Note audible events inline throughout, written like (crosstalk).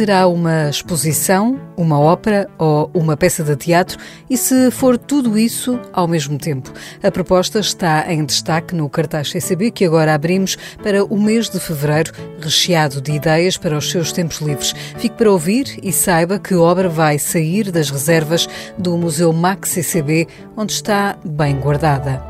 Será uma exposição, uma ópera ou uma peça de teatro? E se for tudo isso ao mesmo tempo? A proposta está em destaque no cartaz CCB que agora abrimos para o mês de fevereiro, recheado de ideias para os seus tempos livres. Fique para ouvir e saiba que obra vai sair das reservas do Museu Max CCB, onde está bem guardada.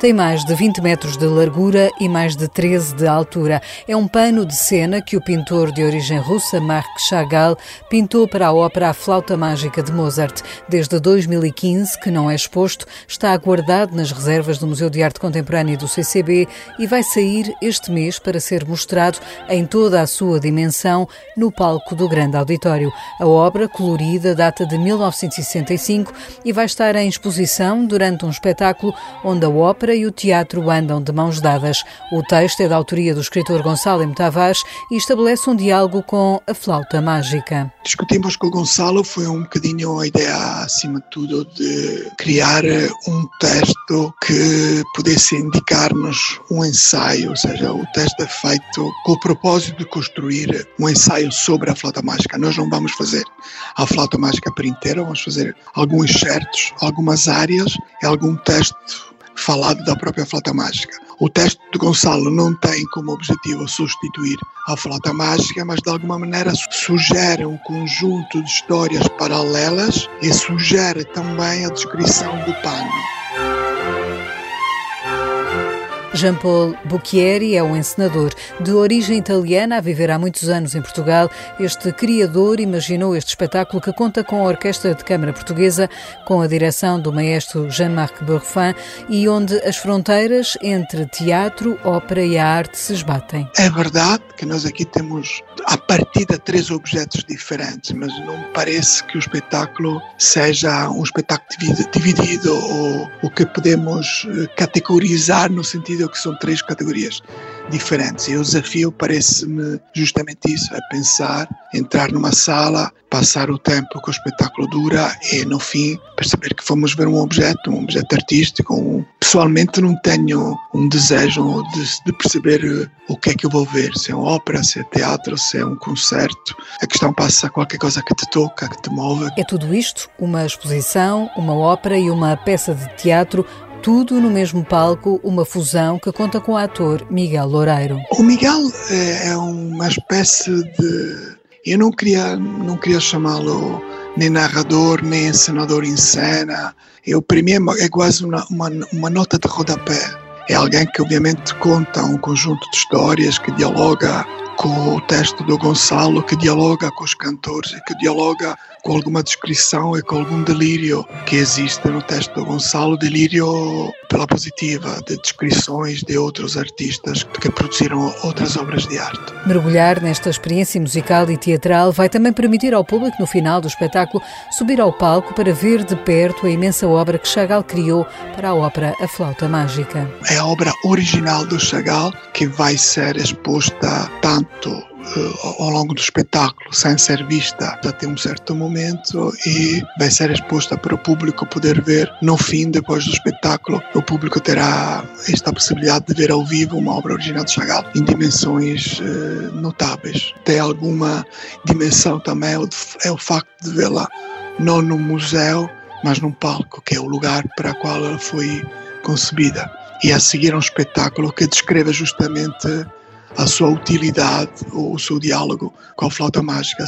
Tem mais de 20 metros de largura e mais de 13 de altura. É um pano de cena que o pintor de origem russa Marc Chagall pintou para a ópera A Flauta Mágica de Mozart. Desde 2015, que não é exposto, está guardado nas reservas do Museu de Arte Contemporânea do CCB e vai sair este mês para ser mostrado em toda a sua dimensão no palco do Grande Auditório. A obra, colorida, data de 1965 e vai estar em exposição durante um espetáculo onde a ópera ópera e o teatro andam de mãos dadas. O texto é da autoria do escritor Gonçalo M. Tavares e estabelece um diálogo com a flauta mágica. Discutimos com o Gonçalo, foi um bocadinho a ideia, acima de tudo, de criar um texto que pudesse indicar-nos um ensaio, ou seja, o texto é feito com o propósito de construir um ensaio sobre a flauta mágica. Nós não vamos fazer a flauta mágica por inteiro, vamos fazer alguns certos, algumas áreas algum texto falado da própria flauta mágica. O texto de Gonçalo não tem como objetivo substituir a flauta mágica, mas de alguma maneira sugere um conjunto de histórias paralelas e sugere também a descrição do pano. Jean-Paul Bucchieri é um encenador de origem italiana a viver há muitos anos em Portugal. Este criador imaginou este espetáculo que conta com a Orquestra de Câmara Portuguesa, com a direção do maestro Jean-Marc Bourfin e onde as fronteiras entre teatro, ópera e a arte se esbatem. É verdade que nós aqui temos a partir de três objetos diferentes, mas não parece que o espetáculo seja um espetáculo dividido ou o que podemos eh, categorizar no sentido que são três categorias diferentes. E o desafio parece-me justamente isso: é pensar, entrar numa sala, passar o tempo que o espetáculo dura e, no fim, perceber que fomos ver um objeto, um objeto artístico. Um... Pessoalmente, não tenho um desejo de, de perceber eh, o que é que eu vou ver: se é uma ópera, se é teatro, se é um concerto. A questão passa a qualquer coisa que te toca, que te move. É tudo isto: uma exposição, uma ópera e uma peça de teatro tudo no mesmo palco, uma fusão que conta com o ator Miguel Loureiro. O Miguel é, é uma espécie de. Eu não queria, não queria chamá-lo nem narrador, nem encenador em cena. Eu, para mim, é quase uma, uma, uma nota de rodapé. É alguém que, obviamente, conta um conjunto de histórias que dialoga com o texto do Gonçalo, que dialoga com os cantores e que dialoga com alguma descrição e com algum delírio que existe no texto do Gonçalo, delírio pela positiva, de descrições de outros artistas que produziram outras obras de arte. Mergulhar nesta experiência musical e teatral vai também permitir ao público, no final do espetáculo, subir ao palco para ver de perto a imensa obra que Chagall criou para a ópera A Flauta Mágica. É a obra original do Chagall que vai ser exposta tanto ao longo do espetáculo, sem ser vista até um certo momento e vai ser exposta para o público poder ver no fim, depois do espetáculo, o público terá esta possibilidade de ver ao vivo uma obra original de Chagall em dimensões uh, notáveis. Tem alguma dimensão também é o facto de vê-la não no museu, mas num palco, que é o lugar para o qual ela foi concebida. E a seguir um espetáculo que descreve justamente a sua utilidade ou o seu diálogo com a flauta mágica.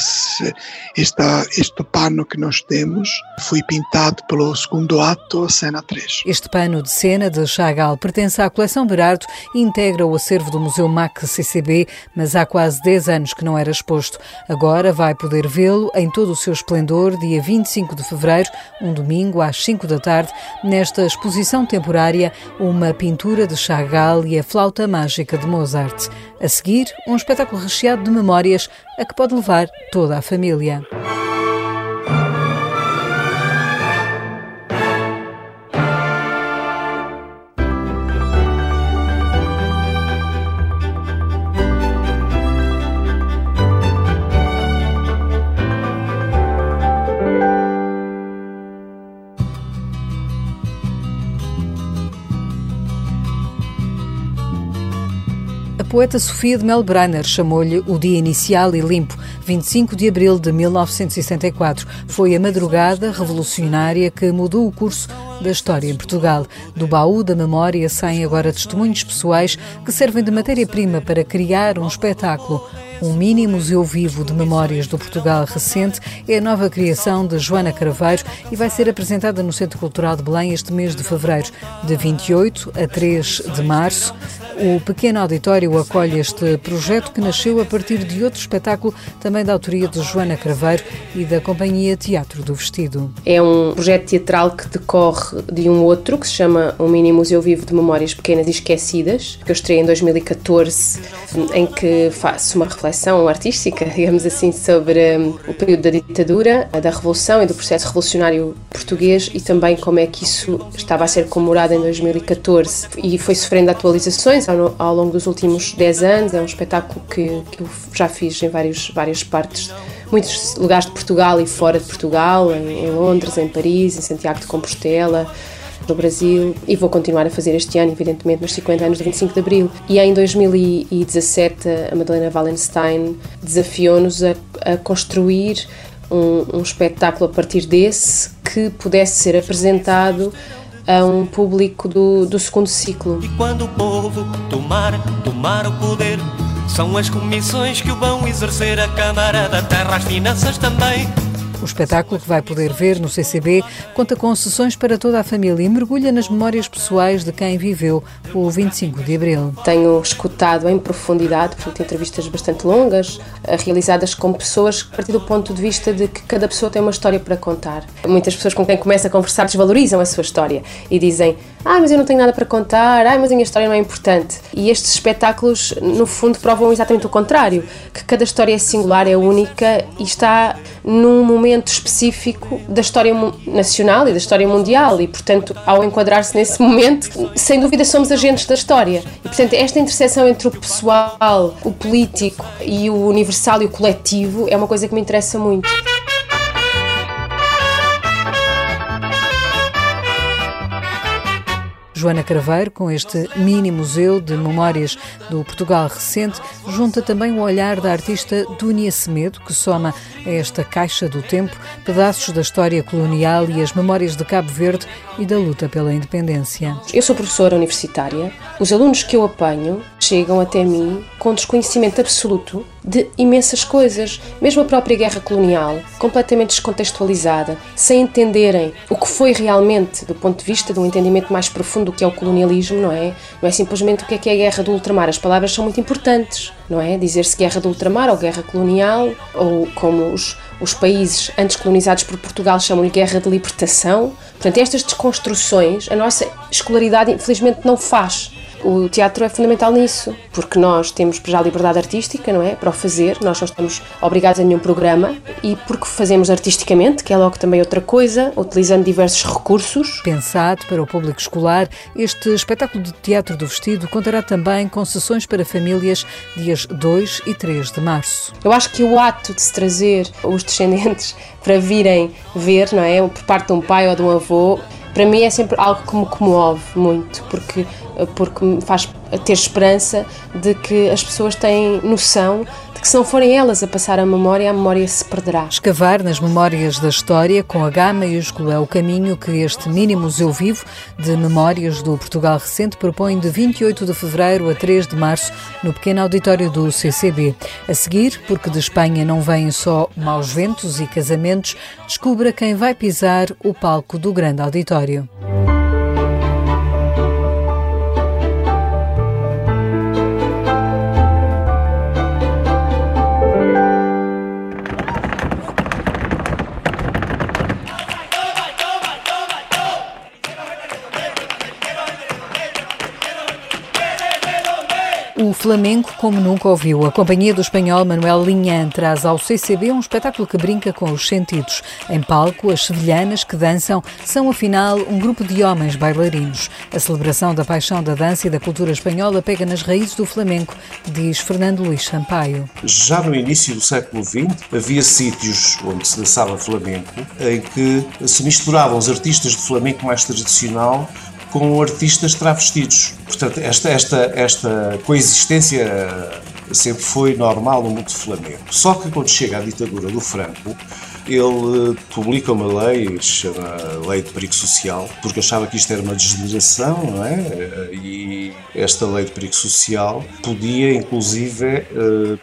Esta, este pano que nós temos foi pintado pelo segundo ato, a cena 3. Este pano de cena de Chagall pertence à coleção Berardo e integra o acervo do Museu MAC CCB, mas há quase 10 anos que não era exposto. Agora vai poder vê-lo em todo o seu esplendor, dia 25 de fevereiro, um domingo, às 5 da tarde, nesta exposição temporária, uma pintura de Chagall e a flauta mágica de Mozart. A seguir, um espetáculo recheado de memórias a que pode levar toda a família. Poeta Sofia de Melbrenner chamou-lhe o dia inicial e limpo, 25 de abril de 1964. Foi a madrugada revolucionária que mudou o curso da história em Portugal. Do baú da memória saem agora testemunhos pessoais que servem de matéria-prima para criar um espetáculo. Um mini museu vivo de memórias do Portugal recente é a nova criação de Joana Craveiro e vai ser apresentada no Centro Cultural de Belém este mês de fevereiro, de 28 a 3 de março. O pequeno auditório acolhe este projeto que nasceu a partir de outro espetáculo, também da autoria de Joana Craveiro e da Companhia Teatro do Vestido. É um projeto teatral que decorre de um outro, que se chama Um Mini Museu Vivo de Memórias Pequenas e Esquecidas, que eu estreiei em 2014, em que faço uma reflexão artística, (laughs) digamos assim, sobre hum, o período da ditadura, da Revolução e do processo revolucionário português e também como é que isso estava a ser comemorado em 2014 e foi sofrendo atualizações ao, ao longo dos últimos 10 anos. É um espetáculo que, que eu já fiz em vários, várias partes, muitos lugares de Portugal e fora de Portugal, em, em Londres, em Paris, em Santiago de Compostela no Brasil e vou continuar a fazer este ano, evidentemente, nos 50 anos do 25 de Abril. E em 2017 a Madalena Wallenstein desafiou-nos a, a construir um, um espetáculo a partir desse que pudesse ser apresentado a um público do, do segundo ciclo. E quando o povo tomar, tomar o poder, são as comissões que o vão exercer, a Câmara da Terra, as finanças também. O espetáculo que vai poder ver no CCB conta com sessões para toda a família e mergulha nas memórias pessoais de quem viveu o 25 de Abril. Tenho escutado em profundidade, portanto, entrevistas bastante longas, eh, realizadas com pessoas a partir do ponto de vista de que cada pessoa tem uma história para contar. Muitas pessoas com quem começa a conversar desvalorizam a sua história e dizem: Ah, mas eu não tenho nada para contar, ah, mas a minha história não é importante. E estes espetáculos, no fundo, provam exatamente o contrário: que cada história é singular, é única e está num momento específico da história nacional e da história mundial e, portanto, ao enquadrar-se nesse momento, sem dúvida somos agentes da história. E, portanto, esta interseção entre o pessoal, o político e o universal e o coletivo é uma coisa que me interessa muito. Joana Craveiro, com este mini museu de memórias do Portugal recente, junta também o olhar da artista Dúnia Semedo, que soma a esta caixa do tempo pedaços da história colonial e as memórias de Cabo Verde e da luta pela independência. Eu sou professora universitária. Os alunos que eu apanho chegam até mim com desconhecimento absoluto de imensas coisas, mesmo a própria guerra colonial, completamente descontextualizada, sem entenderem o que foi realmente, do ponto de vista de um entendimento mais profundo do que é o colonialismo, não é? Não é simplesmente o que é que é a guerra do ultramar. As palavras são muito importantes, não é? Dizer-se guerra do ultramar ou guerra colonial, ou como os, os países antes colonizados por Portugal chamam-lhe guerra de libertação. Portanto, estas desconstruções a nossa escolaridade infelizmente não faz. O teatro é fundamental nisso, porque nós temos já liberdade artística, não é? Para o fazer, nós não estamos obrigados a nenhum programa e porque fazemos artisticamente, que é logo também outra coisa, utilizando diversos recursos. Pensado para o público escolar, este espetáculo de teatro do vestido contará também com sessões para famílias dias 2 e 3 de março. Eu acho que o ato de se trazer os descendentes (laughs) para virem ver, não é? Por parte de um pai ou de um avô, para mim é sempre algo que me comove muito, porque porque me faz ter esperança de que as pessoas têm noção de que se não forem elas a passar a memória, a memória se perderá. Escavar nas memórias da história com H maiúsculo é o caminho que este mini museu vivo de memórias do Portugal recente propõe de 28 de fevereiro a 3 de março no pequeno auditório do CCB. A seguir, porque de Espanha não vêm só maus ventos e casamentos, descubra quem vai pisar o palco do grande auditório. O Flamengo como nunca ouviu. A companhia do espanhol Manuel Linhan traz ao CCB um espetáculo que brinca com os sentidos. Em palco, as sevilhanas que dançam são, afinal, um grupo de homens bailarinos. A celebração da paixão da dança e da cultura espanhola pega nas raízes do flamenco, diz Fernando Luís Sampaio. Já no início do século XX, havia sítios onde se dançava flamenco, em que se misturavam os artistas de flamenco mais tradicional com artistas travestidos. Portanto, esta, esta, esta coexistência sempre foi normal no mundo flamengo. Só que quando chega a ditadura do Franco, ele publica uma lei, chama Lei de Perigo Social, porque achava que isto era uma degeneração, não é? E esta lei de perigo social podia, inclusive, eh,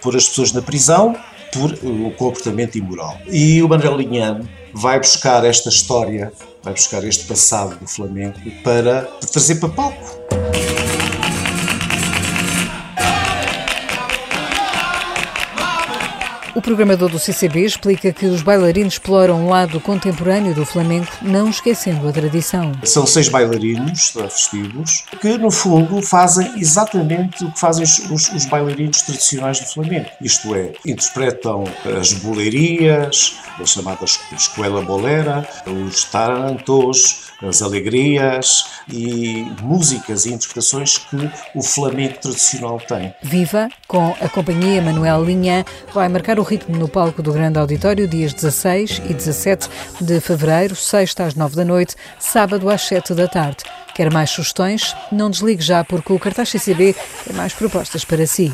pôr as pessoas na prisão por um comportamento imoral. E o Manuel Linhano vai buscar esta história, vai buscar este passado do Flamengo para trazer para palco. O programador do CCB explica que os bailarinos exploram um lado contemporâneo do flamenco, não esquecendo a tradição. São seis bailarinos vestidos que, no fundo, fazem exatamente o que fazem os, os bailarinos tradicionais do flamenco. Isto é, interpretam as boleirias, as chamadas escola bolera, os tarantos, as alegrias e músicas e interpretações que o flamenco tradicional tem. Viva, com a companhia Manuel Linha, vai marcar o ritmo no palco do Grande Auditório dias 16 e 17 de fevereiro, sexta às 9 da noite, sábado às 7 da tarde. Quer mais sugestões? Não desligue já porque o cartaz CCB tem mais propostas para si.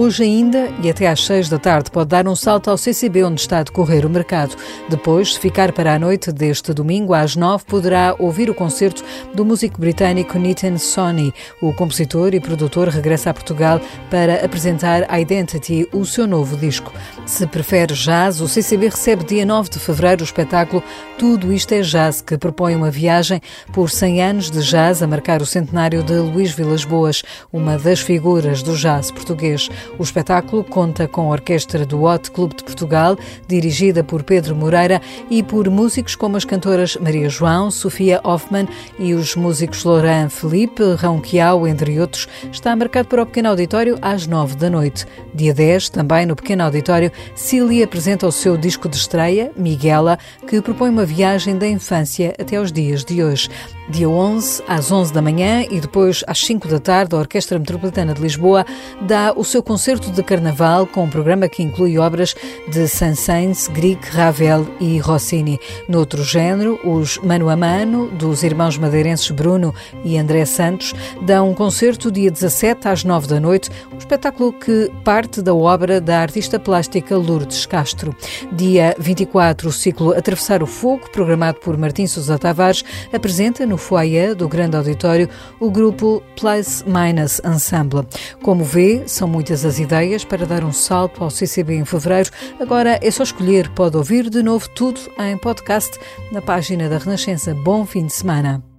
Hoje ainda e até às 6 da tarde pode dar um salto ao CCB onde está a decorrer o mercado. Depois, se ficar para a noite deste domingo às 9, poderá ouvir o concerto do músico britânico Nitin Soni. O compositor e produtor regressa a Portugal para apresentar Identity, o seu novo disco. Se prefere jazz, o CCB recebe dia 9 de fevereiro o espetáculo Tudo Isto é Jazz, que propõe uma viagem por 100 anos de jazz a marcar o centenário de Luís Vilas Boas, uma das figuras do jazz português. O espetáculo conta com a orquestra do Hot Clube de Portugal, dirigida por Pedro Moreira, e por músicos como as cantoras Maria João, Sofia Hoffman e os músicos Laurent Felipe, Quiau, entre outros. Está marcado para o Pequeno Auditório às nove da noite. Dia 10, também no Pequeno Auditório, Cília apresenta o seu disco de estreia, Miguela, que propõe uma viagem da infância até aos dias de hoje. Dia 11, às 11 da manhã e depois às 5 da tarde, a Orquestra Metropolitana de Lisboa dá o seu concerto de carnaval com um programa que inclui obras de Saint-Saëns, Grieg, Ravel e Rossini. Noutro género, os Mano a Mano, dos irmãos madeirenses Bruno e André Santos, dão um concerto dia 17 às 9 da noite, um espetáculo que parte da obra da artista plástica Lourdes Castro. Dia 24, o ciclo Atravessar o Fogo, programado por Martim Sousa Tavares, apresenta no foyer do grande auditório o grupo Plus Minus Ensemble. Como vê, são muitas as ideias para dar um salto ao CCB em fevereiro. Agora é só escolher, pode ouvir de novo tudo em podcast na página da Renascença. Bom fim de semana.